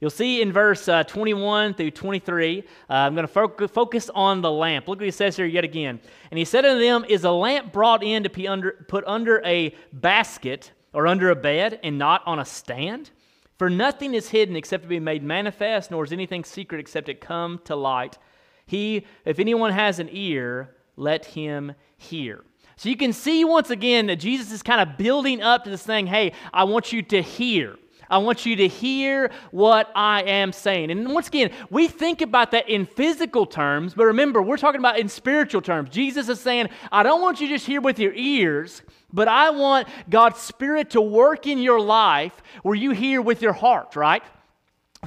You'll see in verse uh, 21 through 23, uh, I'm going to fo- focus on the lamp. Look what he says here yet again. And he said unto them, Is a lamp brought in to be under, put under a basket or under a bed and not on a stand? For nothing is hidden except to be made manifest, nor is anything secret except it come to light. He, if anyone has an ear, let him hear. So you can see once again that Jesus is kind of building up to this thing hey, I want you to hear. I want you to hear what I am saying. And once again, we think about that in physical terms, but remember, we're talking about in spiritual terms. Jesus is saying, I don't want you just hear with your ears, but I want God's Spirit to work in your life where you hear with your heart, right?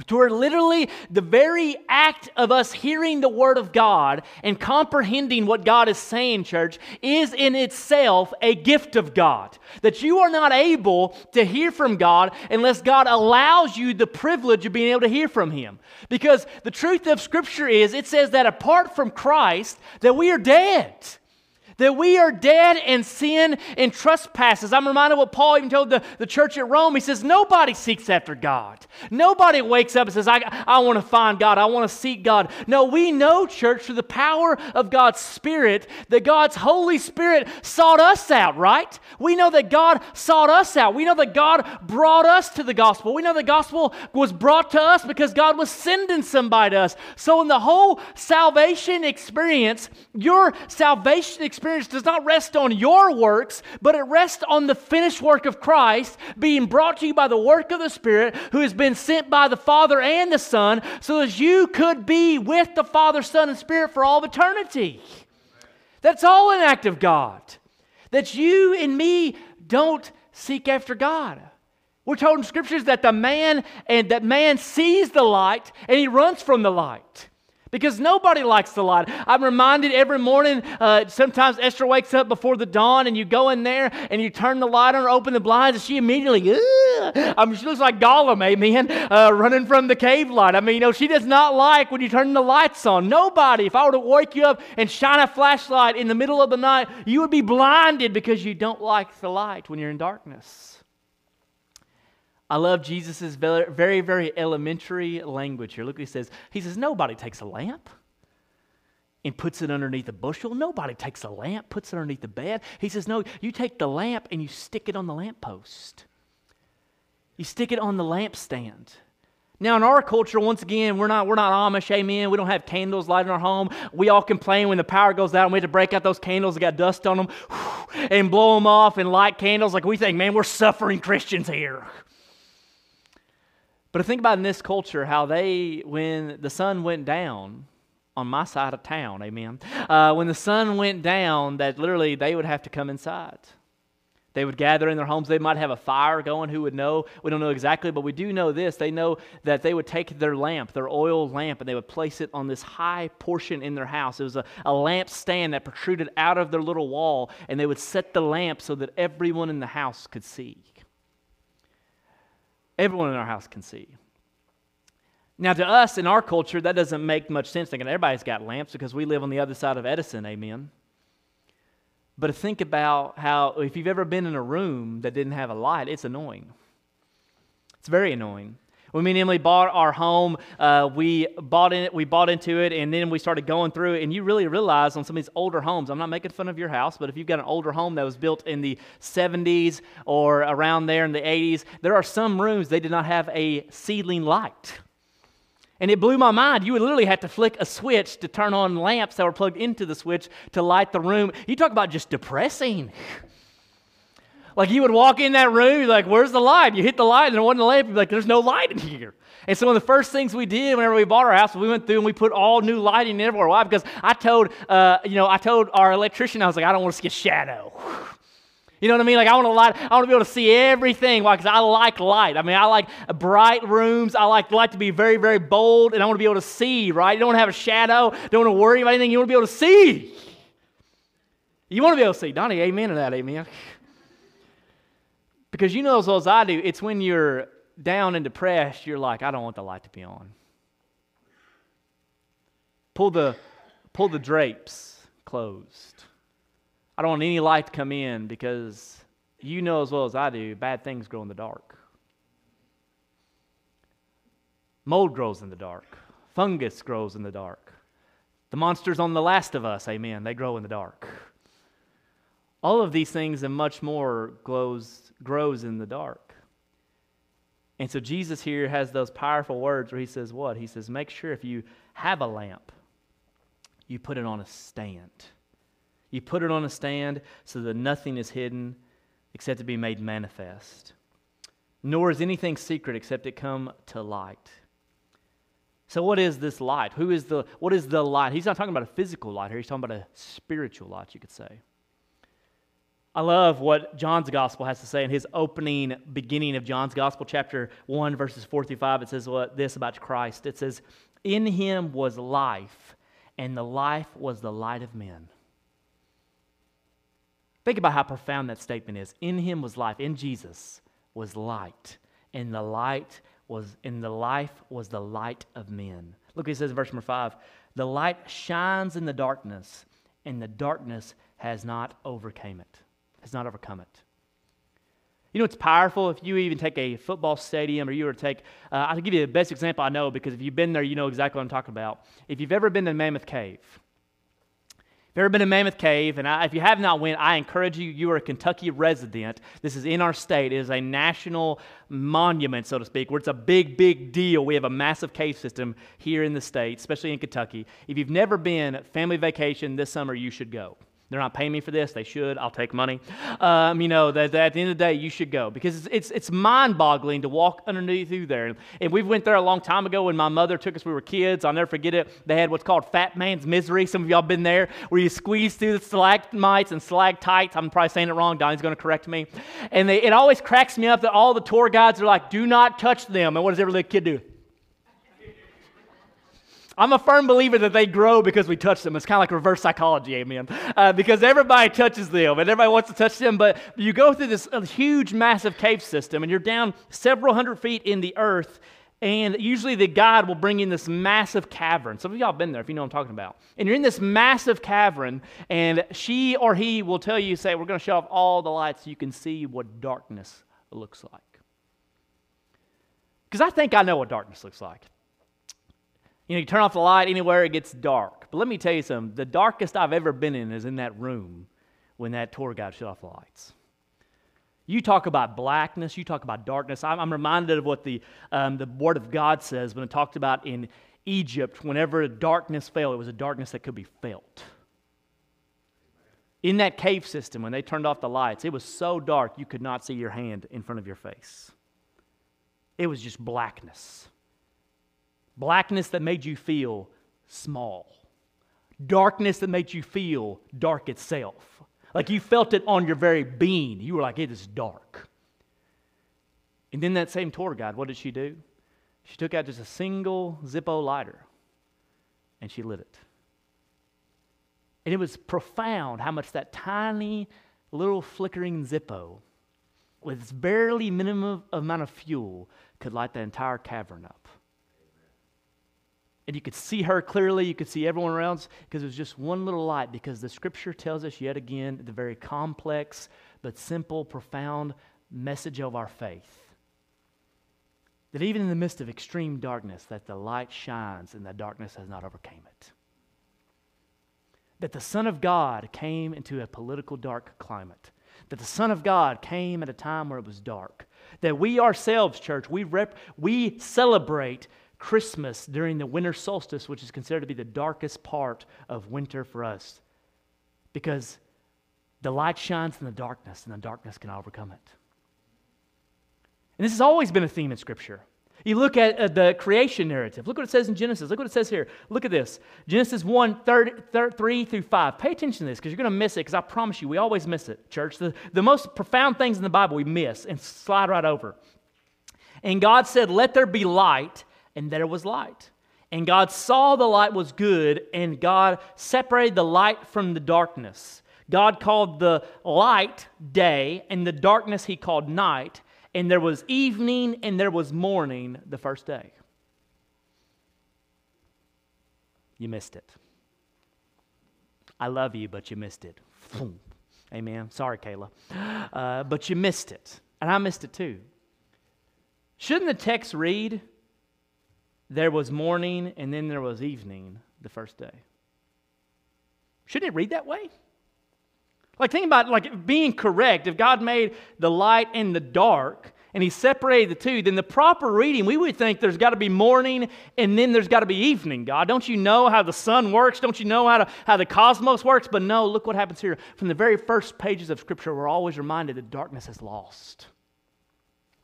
To where literally the very act of us hearing the Word of God and comprehending what God is saying, church, is in itself a gift of God. That you are not able to hear from God unless God allows you the privilege of being able to hear from Him. Because the truth of Scripture is, it says that apart from Christ, that we are dead. That we are dead in sin and trespasses. I'm reminded what Paul even told the, the church at Rome. He says, Nobody seeks after God. Nobody wakes up and says, I, I want to find God. I want to seek God. No, we know, church, through the power of God's Spirit, that God's Holy Spirit sought us out, right? We know that God sought us out. We know that God brought us to the gospel. We know the gospel was brought to us because God was sending somebody to us. So, in the whole salvation experience, your salvation experience, experience does not rest on your works, but it rests on the finished work of Christ being brought to you by the work of the Spirit who has been sent by the Father and the Son so that you could be with the Father, Son, and Spirit for all eternity. That's all an act of God. That you and me don't seek after God. We're told in scriptures that the man and that man sees the light and he runs from the light because nobody likes the light. I'm reminded every morning, uh, sometimes Esther wakes up before the dawn and you go in there and you turn the light on or open the blinds and she immediately, I mean, she looks like Gollum, amen, uh, running from the cave light. I mean, you know, she does not like when you turn the lights on. Nobody, if I were to wake you up and shine a flashlight in the middle of the night, you would be blinded because you don't like the light when you're in darkness. I love Jesus' very, very elementary language here. Look what he says. He says, Nobody takes a lamp and puts it underneath a bushel. Nobody takes a lamp, puts it underneath the bed. He says, No, you take the lamp and you stick it on the lamppost. You stick it on the lampstand. Now, in our culture, once again, we're not, we're not Amish, amen. We don't have candles lighted in our home. We all complain when the power goes out and we have to break out those candles that got dust on them and blow them off and light candles. Like we think, man, we're suffering Christians here. But think about in this culture how they, when the sun went down on my side of town, amen, uh, when the sun went down, that literally they would have to come inside. They would gather in their homes. They might have a fire going. Who would know? We don't know exactly, but we do know this. They know that they would take their lamp, their oil lamp, and they would place it on this high portion in their house. It was a, a lamp stand that protruded out of their little wall, and they would set the lamp so that everyone in the house could see. Everyone in our house can see. Now, to us in our culture, that doesn't make much sense thinking everybody's got lamps because we live on the other side of Edison, amen. But to think about how, if you've ever been in a room that didn't have a light, it's annoying. It's very annoying. When me and Emily bought our home, uh, we bought in we bought into it, and then we started going through it. And you really realize on some of these older homes, I'm not making fun of your house, but if you've got an older home that was built in the 70s or around there in the 80s, there are some rooms they did not have a ceiling light. And it blew my mind. You would literally have to flick a switch to turn on lamps that were plugged into the switch to light the room. You talk about just depressing. Like you would walk in that room, you're like, where's the light? You hit the light and there wasn't a lamp. You're like, there's no light in here. And so one of the first things we did whenever we bought our house, we went through and we put all new lighting everywhere. Why? Because I told, uh, you know, I told our electrician, I was like, I don't want to see a shadow. You know what I mean? Like I want to light, I want to be able to see everything. Why? Because I like light. I mean, I like bright rooms. I like light to be very, very bold, and I want to be able to see. Right? You don't want to have a shadow. Don't want to worry about anything. You want to be able to see. You want to be able to see. Donnie, amen to that. Amen. Because you know as well as I do, it's when you're down and depressed, you're like, I don't want the light to be on. Pull the, pull the drapes closed. I don't want any light to come in because you know as well as I do, bad things grow in the dark. Mold grows in the dark, fungus grows in the dark. The monsters on The Last of Us, amen, they grow in the dark. All of these things and much more glows, grows in the dark. And so Jesus here has those powerful words where he says, What? He says, Make sure if you have a lamp, you put it on a stand. You put it on a stand so that nothing is hidden except to be made manifest. Nor is anything secret except it come to light. So what is this light? Who is the what is the light? He's not talking about a physical light here, he's talking about a spiritual light, you could say. I love what John's gospel has to say in his opening beginning of John's gospel, chapter 1, verses 4 through 5. It says what this about Christ. It says, In him was life, and the life was the light of men. Think about how profound that statement is. In him was life. In Jesus was light, and the light was in the life was the light of men. Look he says in verse number five. The light shines in the darkness, and the darkness has not overcame it, has not overcome it. You know, it's powerful if you even take a football stadium or you were to take, uh, I'll give you the best example I know because if you've been there, you know exactly what I'm talking about. If you've ever been to Mammoth Cave, if you've ever been to Mammoth Cave, and I, if you have not went, I encourage you. You are a Kentucky resident. This is in our state. It is a national monument, so to speak, where it's a big, big deal. We have a massive cave system here in the state, especially in Kentucky. If you've never been, family vacation this summer, you should go. They're not paying me for this. They should. I'll take money. Um, you know, that, that, at the end of the day, you should go because it's, it's, it's mind-boggling to walk underneath through there. And we went there a long time ago when my mother took us. We were kids. I'll never forget it. They had what's called Fat Man's Misery. Some of y'all been there, where you squeeze through the stalagmites and stalactites. I'm probably saying it wrong. Donnie's going to correct me. And they, it always cracks me up that all the tour guides are like, "Do not touch them." And what does every little kid do? I'm a firm believer that they grow because we touch them. It's kind of like reverse psychology, amen. Uh, because everybody touches them and everybody wants to touch them, but you go through this huge, massive cave system and you're down several hundred feet in the earth, and usually the guide will bring in this massive cavern. Some of y'all have been there if you know what I'm talking about. And you're in this massive cavern, and she or he will tell you, say, We're going to shut off all the lights so you can see what darkness looks like. Because I think I know what darkness looks like. You know, you turn off the light anywhere, it gets dark. But let me tell you something the darkest I've ever been in is in that room when that tour guide shut off the lights. You talk about blackness, you talk about darkness. I'm, I'm reminded of what the, um, the Word of God says when it talked about in Egypt, whenever darkness fell, it was a darkness that could be felt. In that cave system, when they turned off the lights, it was so dark you could not see your hand in front of your face. It was just blackness. Blackness that made you feel small. Darkness that made you feel dark itself. Like you felt it on your very being. You were like, it is dark. And then that same tour guide, what did she do? She took out just a single Zippo lighter and she lit it. And it was profound how much that tiny little flickering Zippo, with its barely minimum amount of fuel, could light the entire cavern up and you could see her clearly, you could see everyone else because it was just one little light. Because the scripture tells us yet again the very complex but simple, profound message of our faith. That even in the midst of extreme darkness, that the light shines and the darkness has not overcame it. That the Son of God came into a political dark climate. That the Son of God came at a time where it was dark. That we ourselves, church, we, rep- we celebrate Christmas during the winter solstice, which is considered to be the darkest part of winter for us. Because the light shines in the darkness, and the darkness can overcome it. And this has always been a theme in Scripture. You look at uh, the creation narrative. Look what it says in Genesis. Look what it says here. Look at this Genesis 1 30, 30, 3 through 5. Pay attention to this because you're going to miss it because I promise you, we always miss it, church. The, the most profound things in the Bible we miss and slide right over. And God said, Let there be light, and there was light. And God saw the light was good, and God separated the light from the darkness. God called the light day, and the darkness he called night. And there was evening and there was morning the first day. You missed it. I love you, but you missed it. Amen. Sorry, Kayla. Uh, but you missed it. And I missed it too. Shouldn't the text read, there was morning, and then there was evening the first day. Shouldn't it read that way? Like, think about like being correct. If God made the light and the dark, and He separated the two, then the proper reading, we would think there's got to be morning and then there's got to be evening. God, don't you know how the sun works? Don't you know how, to, how the cosmos works? But no, look what happens here. From the very first pages of Scripture, we're always reminded that darkness is lost.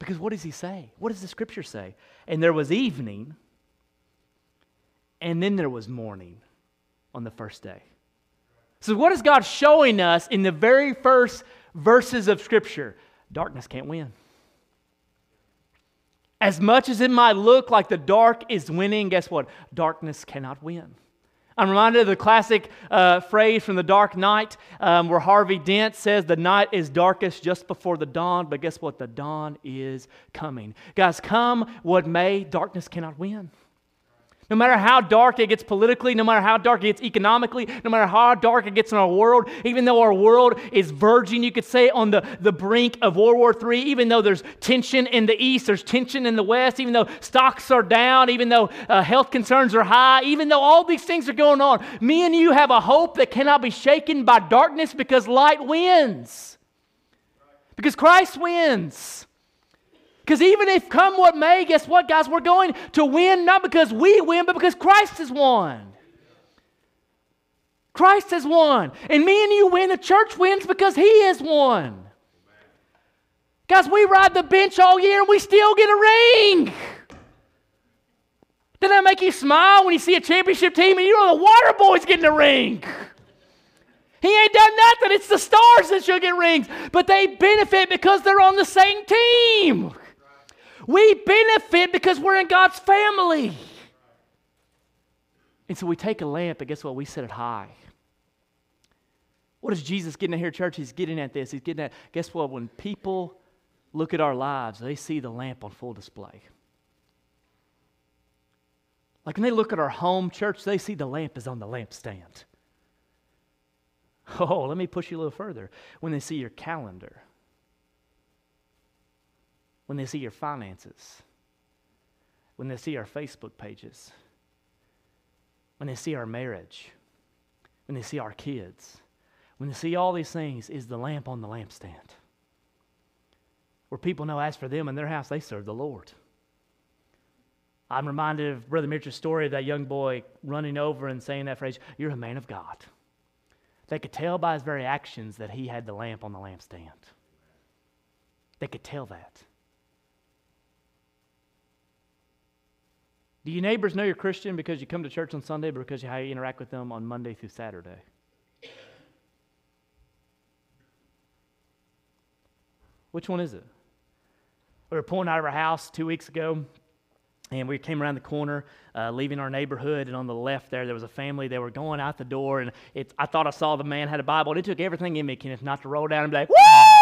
Because what does He say? What does the Scripture say? And there was evening, and then there was morning on the first day. So, what is God showing us in the very first verses of Scripture? Darkness can't win. As much as it might look like the dark is winning, guess what? Darkness cannot win. I'm reminded of the classic uh, phrase from The Dark Knight um, where Harvey Dent says, The night is darkest just before the dawn, but guess what? The dawn is coming. Guys, come what may, darkness cannot win. No matter how dark it gets politically, no matter how dark it gets economically, no matter how dark it gets in our world, even though our world is verging, you could say, on the, the brink of World War III, even though there's tension in the East, there's tension in the West, even though stocks are down, even though uh, health concerns are high, even though all these things are going on, me and you have a hope that cannot be shaken by darkness because light wins. Because Christ wins. Because even if come what may, guess what, guys? We're going to win not because we win, but because Christ has won. Christ has won. And me and you win. The church wins because He has won. Guys, we ride the bench all year and we still get a ring. Doesn't that make you smile when you see a championship team and you know the water boy's getting a ring? He ain't done nothing. It's the stars that should get rings. But they benefit because they're on the same team. We benefit because we're in God's family. And so we take a lamp, and guess what? We set it high. What is Jesus getting at here, church? He's getting at this. He's getting at, guess what? When people look at our lives, they see the lamp on full display. Like when they look at our home, church, they see the lamp is on the lampstand. Oh, let me push you a little further. When they see your calendar, when they see your finances, when they see our Facebook pages, when they see our marriage, when they see our kids, when they see all these things, is the lamp on the lampstand. Where people know, as for them in their house, they serve the Lord. I'm reminded of Brother Mitchell's story of that young boy running over and saying that phrase, You're a man of God. They could tell by his very actions that he had the lamp on the lampstand. They could tell that. Do your neighbors know you're Christian because you come to church on Sunday, but because of how you interact with them on Monday through Saturday? Which one is it? We were pulling out of our house two weeks ago, and we came around the corner, uh, leaving our neighborhood, and on the left there, there was a family. They were going out the door, and it, I thought I saw the man had a Bible. And it took everything in me, Kenneth, not to roll down and be like, "Woo!"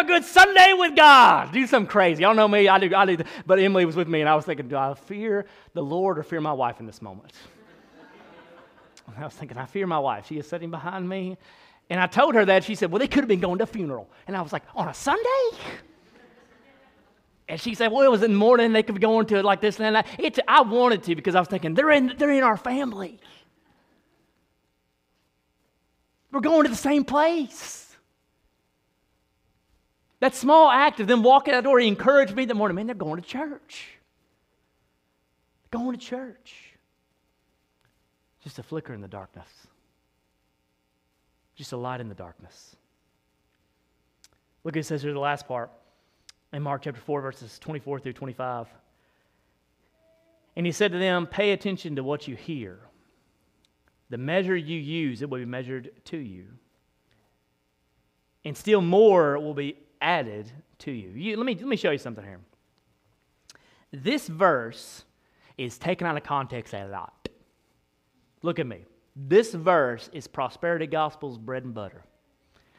A good Sunday with God. Do something crazy. Y'all know me. I do. I do. But Emily was with me, and I was thinking, do I fear the Lord or fear my wife in this moment? I was thinking, I fear my wife. She is sitting behind me. And I told her that. She said, Well, they could have been going to a funeral. And I was like, On a Sunday? And she said, Well, it was in the morning. They could be going to it like this and that. It's, I wanted to because I was thinking, they're in, they're in our family. We're going to the same place. That small act of them walking out the door, he encouraged me that morning. Man, they're going to church. Going to church. Just a flicker in the darkness. Just a light in the darkness. Look it says here the last part in Mark chapter 4, verses 24 through 25. And he said to them, Pay attention to what you hear. The measure you use, it will be measured to you. And still more will be added to you. you let, me, let me show you something here. This verse is taken out of context a lot. Look at me. This verse is prosperity gospel's bread and butter.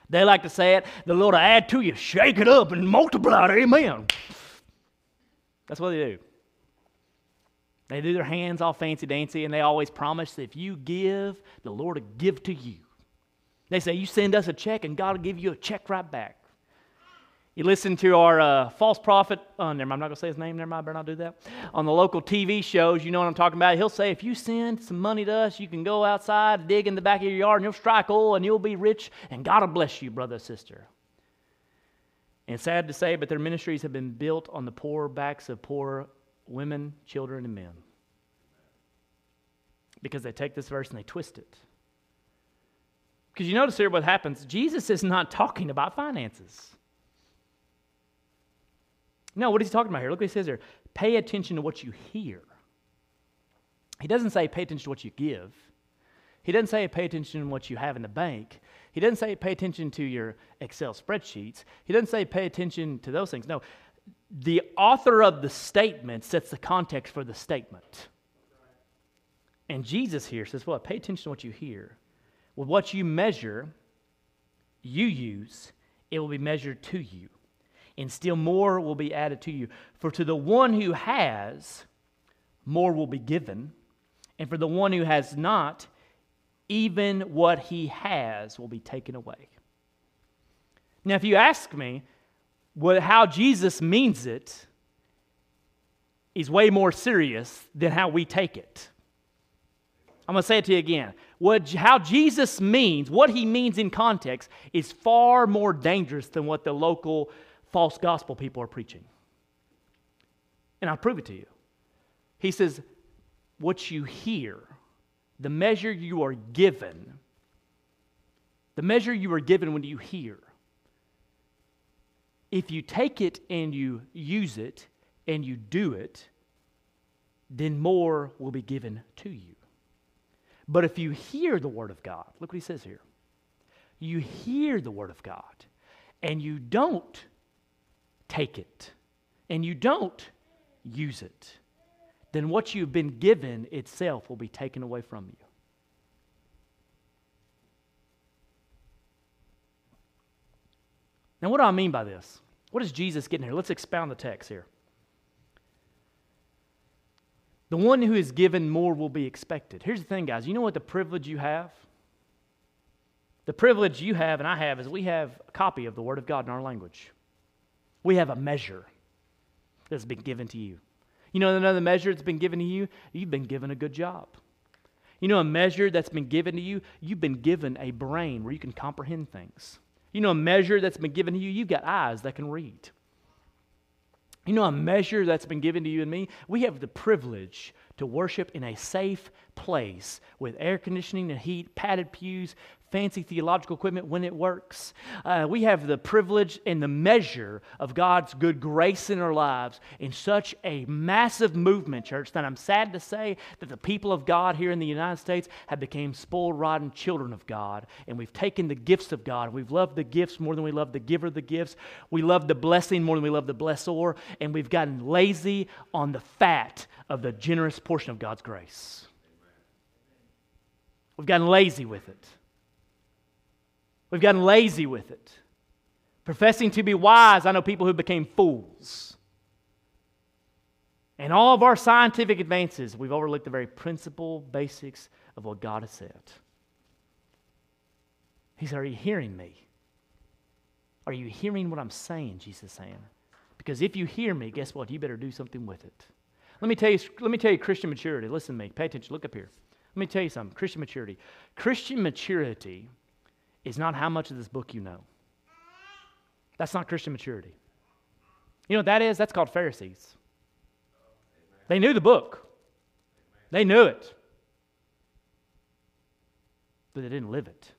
They like to say it, the Lord will add to you, shake it up and multiply it. Amen. That's what they do. They do their hands all fancy dancy, and they always promise that if you give, the Lord will give to you. They say, You send us a check, and God will give you a check right back. You listen to our uh, false prophet, oh, never mind, I'm not going to say his name, never mind, better not do that. On the local TV shows, you know what I'm talking about. He'll say, if you send some money to us, you can go outside, dig in the back of your yard, and you'll strike oil, and you'll be rich, and God will bless you, brother, sister. And sad to say, but their ministries have been built on the poor backs of poor women, children, and men. Because they take this verse and they twist it. Because you notice here what happens Jesus is not talking about finances. No, what is he talking about here? Look what he says here. Pay attention to what you hear. He doesn't say pay attention to what you give. He doesn't say pay attention to what you have in the bank. He doesn't say pay attention to your Excel spreadsheets. He doesn't say pay attention to those things. No, the author of the statement sets the context for the statement. And Jesus here says, Well, pay attention to what you hear. With what you measure, you use, it will be measured to you. And still more will be added to you. For to the one who has, more will be given. And for the one who has not, even what he has will be taken away. Now, if you ask me what, how Jesus means it, is way more serious than how we take it. I'm going to say it to you again. What, how Jesus means, what he means in context, is far more dangerous than what the local false gospel people are preaching. And I'll prove it to you. He says, What you hear the measure you are given, the measure you are given when you hear, if you take it and you use it and you do it, then more will be given to you. But if you hear the Word of God, look what he says here. You hear the Word of God and you don't take it and you don't use it, then what you've been given itself will be taken away from you. Now, what do I mean by this? What is Jesus getting here? Let's expound the text here. The one who is given more will be expected. Here's the thing, guys. You know what the privilege you have? The privilege you have and I have is we have a copy of the Word of God in our language. We have a measure that's been given to you. You know another measure that's been given to you? You've been given a good job. You know a measure that's been given to you? You've been given a brain where you can comprehend things. You know a measure that's been given to you? You've got eyes that can read. You know a measure that's been given to you and me? We have the privilege to worship in a safe place with air conditioning and heat, padded pews, fancy theological equipment when it works. Uh, we have the privilege and the measure of God's good grace in our lives in such a massive movement, church, that I'm sad to say that the people of God here in the United States have become spoiled, rotten children of God. And we've taken the gifts of God. We've loved the gifts more than we love the giver of the gifts. We love the blessing more than we love the blessor. And we've gotten lazy on the fat of the generous portion of God's grace. We've gotten lazy with it. We've gotten lazy with it. Professing to be wise, I know people who became fools. And all of our scientific advances, we've overlooked the very principle, basics of what God has said. He said, Are you hearing me? Are you hearing what I'm saying? Jesus is saying. Because if you hear me, guess what? You better do something with it. Let me tell you, let me tell you Christian maturity. Listen to me. Pay attention. Look up here. Let me tell you something. Christian maturity. Christian maturity is not how much of this book you know. That's not Christian maturity. You know what that is? That's called Pharisees. They knew the book, they knew it, but they didn't live it.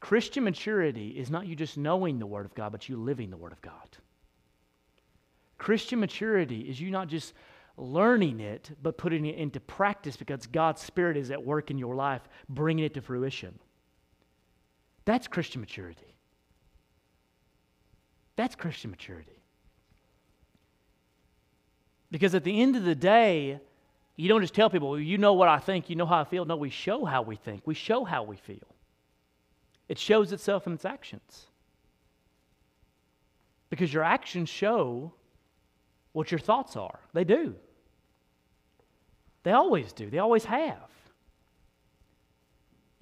Christian maturity is not you just knowing the Word of God, but you living the Word of God. Christian maturity is you not just learning it, but putting it into practice because God's Spirit is at work in your life, bringing it to fruition. That's Christian maturity. That's Christian maturity. Because at the end of the day, you don't just tell people, well, you know what I think, you know how I feel. No, we show how we think, we show how we feel. It shows itself in its actions. Because your actions show what your thoughts are. They do. They always do, they always have.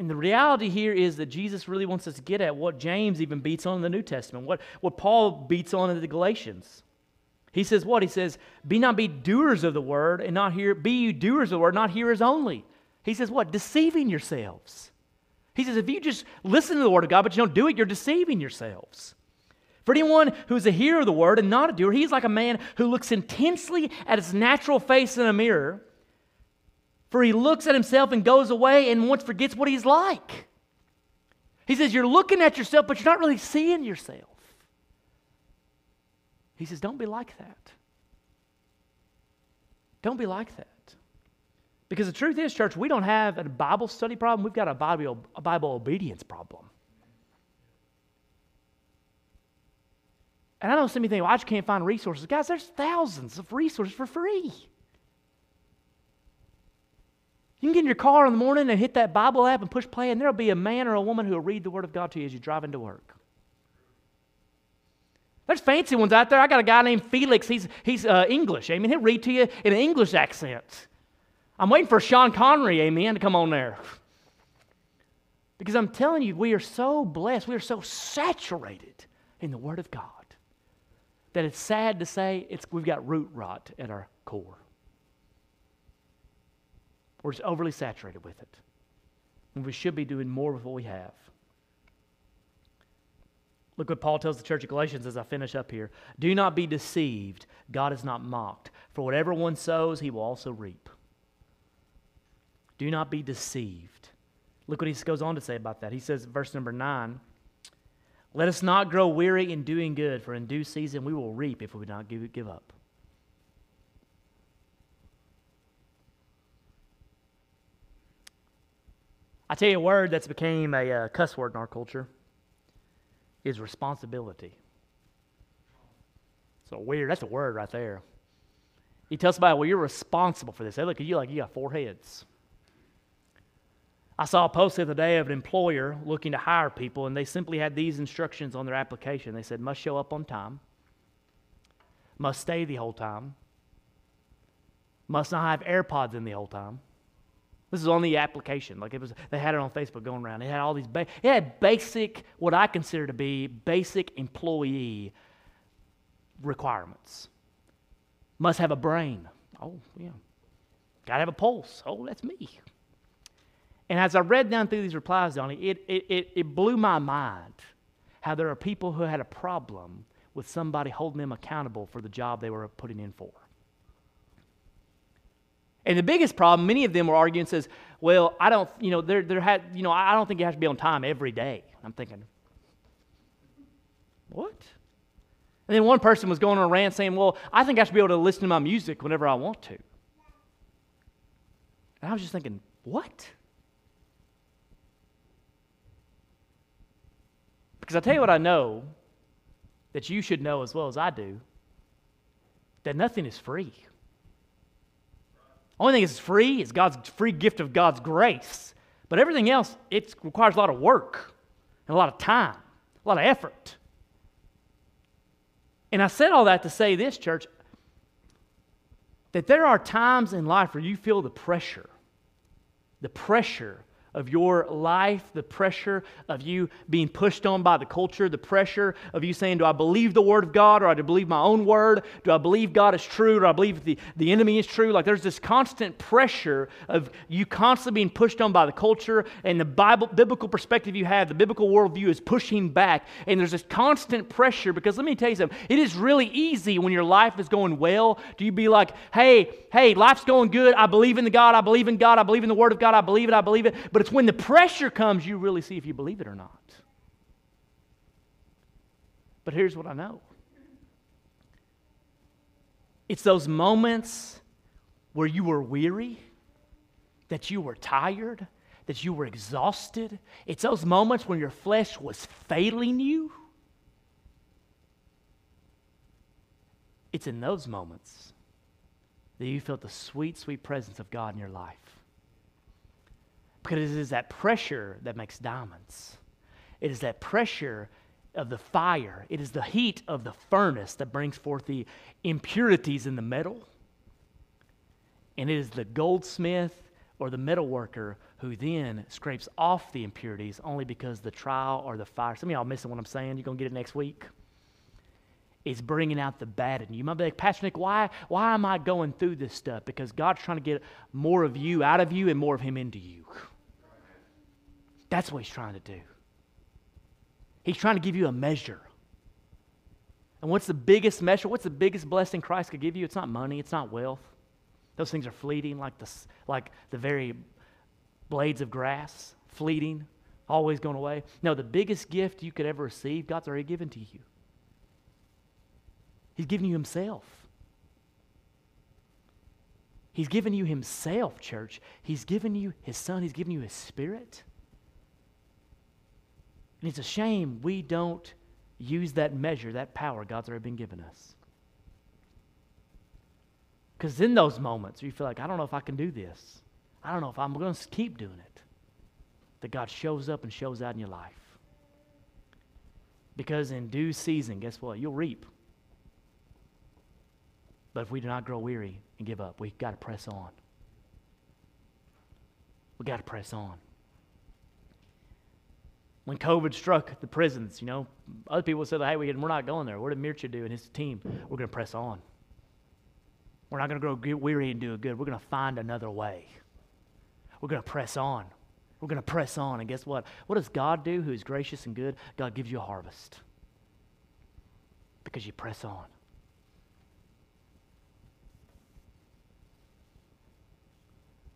And the reality here is that Jesus really wants us to get at what James even beats on in the New Testament, what, what Paul beats on in the Galatians. He says what? He says, Be not be doers of the word and not hear, be you doers of the word, not hearers only. He says what? Deceiving yourselves. He says, if you just listen to the word of God, but you don't do it, you're deceiving yourselves. For anyone who's a hearer of the word and not a doer, he's like a man who looks intensely at his natural face in a mirror for he looks at himself and goes away and once forgets what he's like. He says, You're looking at yourself, but you're not really seeing yourself. He says, Don't be like that. Don't be like that. Because the truth is, church, we don't have a Bible study problem, we've got a Bible, a Bible obedience problem. And I some of you think, well, I just can't find resources. Guys, there's thousands of resources for free. You can get in your car in the morning and hit that Bible app and push play, and there'll be a man or a woman who will read the Word of God to you as you drive into work. There's fancy ones out there. I got a guy named Felix. He's, he's uh, English. Amen. He'll read to you in an English accent. I'm waiting for Sean Connery, amen, to come on there. Because I'm telling you, we are so blessed. We are so saturated in the Word of God that it's sad to say it's, we've got root rot at our core. We're just overly saturated with it. And we should be doing more with what we have. Look what Paul tells the church of Galatians as I finish up here. Do not be deceived. God is not mocked. For whatever one sows, he will also reap. Do not be deceived. Look what he goes on to say about that. He says, verse number 9, Let us not grow weary in doing good, for in due season we will reap if we do not give, give up. I tell you a word that's became a uh, cuss word in our culture is responsibility. So weird. That's a word right there. He tells somebody, well, you're responsible for this. They look at you like you got four heads. I saw a post the other day of an employer looking to hire people, and they simply had these instructions on their application. They said, must show up on time, must stay the whole time, must not have AirPods in the whole time, this is on the application. Like it was, they had it on Facebook going around. It had all these, ba- it had basic, what I consider to be basic employee requirements. Must have a brain. Oh, yeah. Got to have a pulse. Oh, that's me. And as I read down through these replies, Donnie, it, it, it, it blew my mind how there are people who had a problem with somebody holding them accountable for the job they were putting in for. And the biggest problem, many of them were arguing, says, well, I don't, you know, there, there had, you know, I don't think you have to be on time every day. I'm thinking, what? And then one person was going on a rant saying, well, I think I should be able to listen to my music whenever I want to. And I was just thinking, what? Because I tell you what I know that you should know as well as I do that nothing is free. Only thing is free is God's free gift of God's grace. But everything else, it requires a lot of work and a lot of time, a lot of effort. And I said all that to say this, church, that there are times in life where you feel the pressure, the pressure of your life, the pressure of you being pushed on by the culture, the pressure of you saying, Do I believe the word of God or do I believe my own word? Do I believe God is true or do I believe the, the enemy is true? Like there's this constant pressure of you constantly being pushed on by the culture and the Bible, biblical perspective you have, the biblical worldview is pushing back. And there's this constant pressure because let me tell you something, it is really easy when your life is going well do you be like, Hey, hey, life's going good. I believe in the God. I believe in God. I believe in the word of God. I believe it. I believe it. But but it's when the pressure comes you really see if you believe it or not. But here's what I know it's those moments where you were weary, that you were tired, that you were exhausted. It's those moments when your flesh was failing you. It's in those moments that you felt the sweet, sweet presence of God in your life. Because it is that pressure that makes diamonds. It is that pressure of the fire. It is the heat of the furnace that brings forth the impurities in the metal. And it is the goldsmith or the metal worker who then scrapes off the impurities only because the trial or the fire. Some of y'all missing what I'm saying. You're going to get it next week. It's bringing out the bad in you. You might be like, Pastor Nick, why, why am I going through this stuff? Because God's trying to get more of you out of you and more of Him into you. That's what He's trying to do. He's trying to give you a measure. And what's the biggest measure? What's the biggest blessing Christ could give you? It's not money, it's not wealth. Those things are fleeting, like the, like the very blades of grass, fleeting, always going away. No, the biggest gift you could ever receive, God's already given to you. He's given you Himself. He's given you Himself, church. He's given you His Son, He's given you His Spirit. And it's a shame we don't use that measure, that power God's already been given us. Because in those moments, you feel like, I don't know if I can do this. I don't know if I'm going to keep doing it. That God shows up and shows out in your life. Because in due season, guess what? You'll reap. But if we do not grow weary and give up, we've got to press on. We've got to press on. When COVID struck the prisons, you know, other people said, hey, we're not going there. What did Mircha do and his team? We're going to press on. We're not going to grow weary and do good. We're going to find another way. We're going to press on. We're going to press on. And guess what? What does God do who is gracious and good? God gives you a harvest because you press on.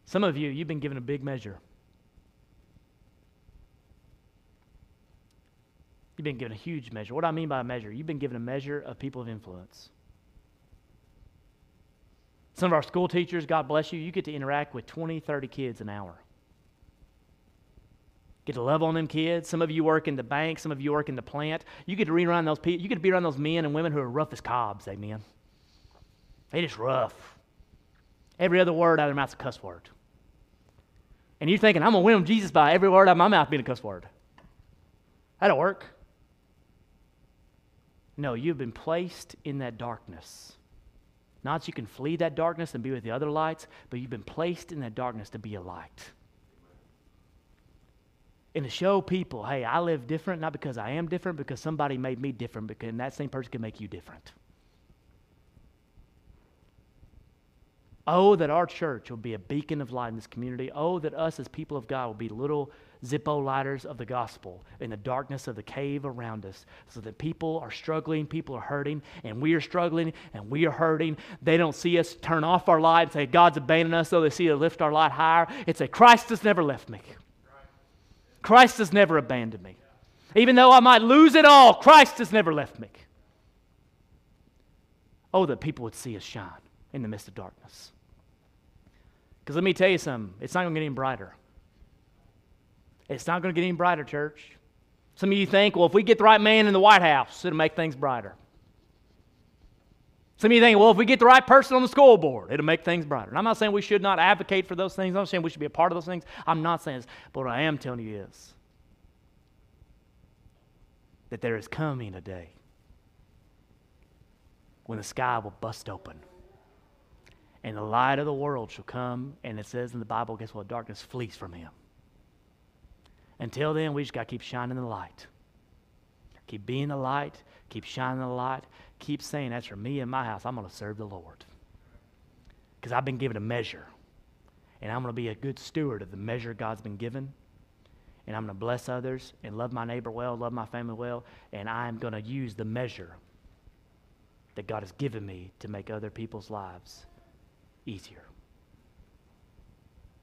Some of you, you've been given a big measure. You've been given a huge measure. What do I mean by a measure? You've been given a measure of people of influence. Some of our school teachers, God bless you, you get to interact with 20, 30 kids an hour. Get to love on them kids. Some of you work in the bank, some of you work in the plant. You get to be around those people. You get to be around those men and women who are rough as cobs, amen. They just rough. Every other word out of their mouth's a cuss word. And you're thinking, I'm to win them Jesus by every word out of my mouth being a cuss word. That'll work. No, you've been placed in that darkness. Not that you can flee that darkness and be with the other lights, but you've been placed in that darkness to be a light. And to show people, hey, I live different, not because I am different, because somebody made me different, because that same person can make you different. Oh, that our church will be a beacon of light in this community. Oh, that us as people of God will be little Zippo lighters of the gospel in the darkness of the cave around us so that people are struggling, people are hurting, and we are struggling and we are hurting. They don't see us turn off our light and say, God's abandoned us, so they see us lift our light higher. It's a Christ has never left me. Christ has never abandoned me. Even though I might lose it all, Christ has never left me. Oh, that people would see us shine in the midst of darkness. Because let me tell you something, it's not going to get any brighter. It's not going to get any brighter, church. Some of you think, well, if we get the right man in the White House, it'll make things brighter. Some of you think, well, if we get the right person on the school board, it'll make things brighter. And I'm not saying we should not advocate for those things. I'm saying we should be a part of those things. I'm not saying this. But what I am telling you is that there is coming a day when the sky will bust open and the light of the world shall come. And it says in the Bible, guess what? Darkness flees from him. Until then, we just got to keep shining the light. Keep being the light. Keep shining the light. Keep saying, as for me and my house, I'm going to serve the Lord. Because I've been given a measure. And I'm going to be a good steward of the measure God's been given. And I'm going to bless others and love my neighbor well, love my family well. And I'm going to use the measure that God has given me to make other people's lives easier.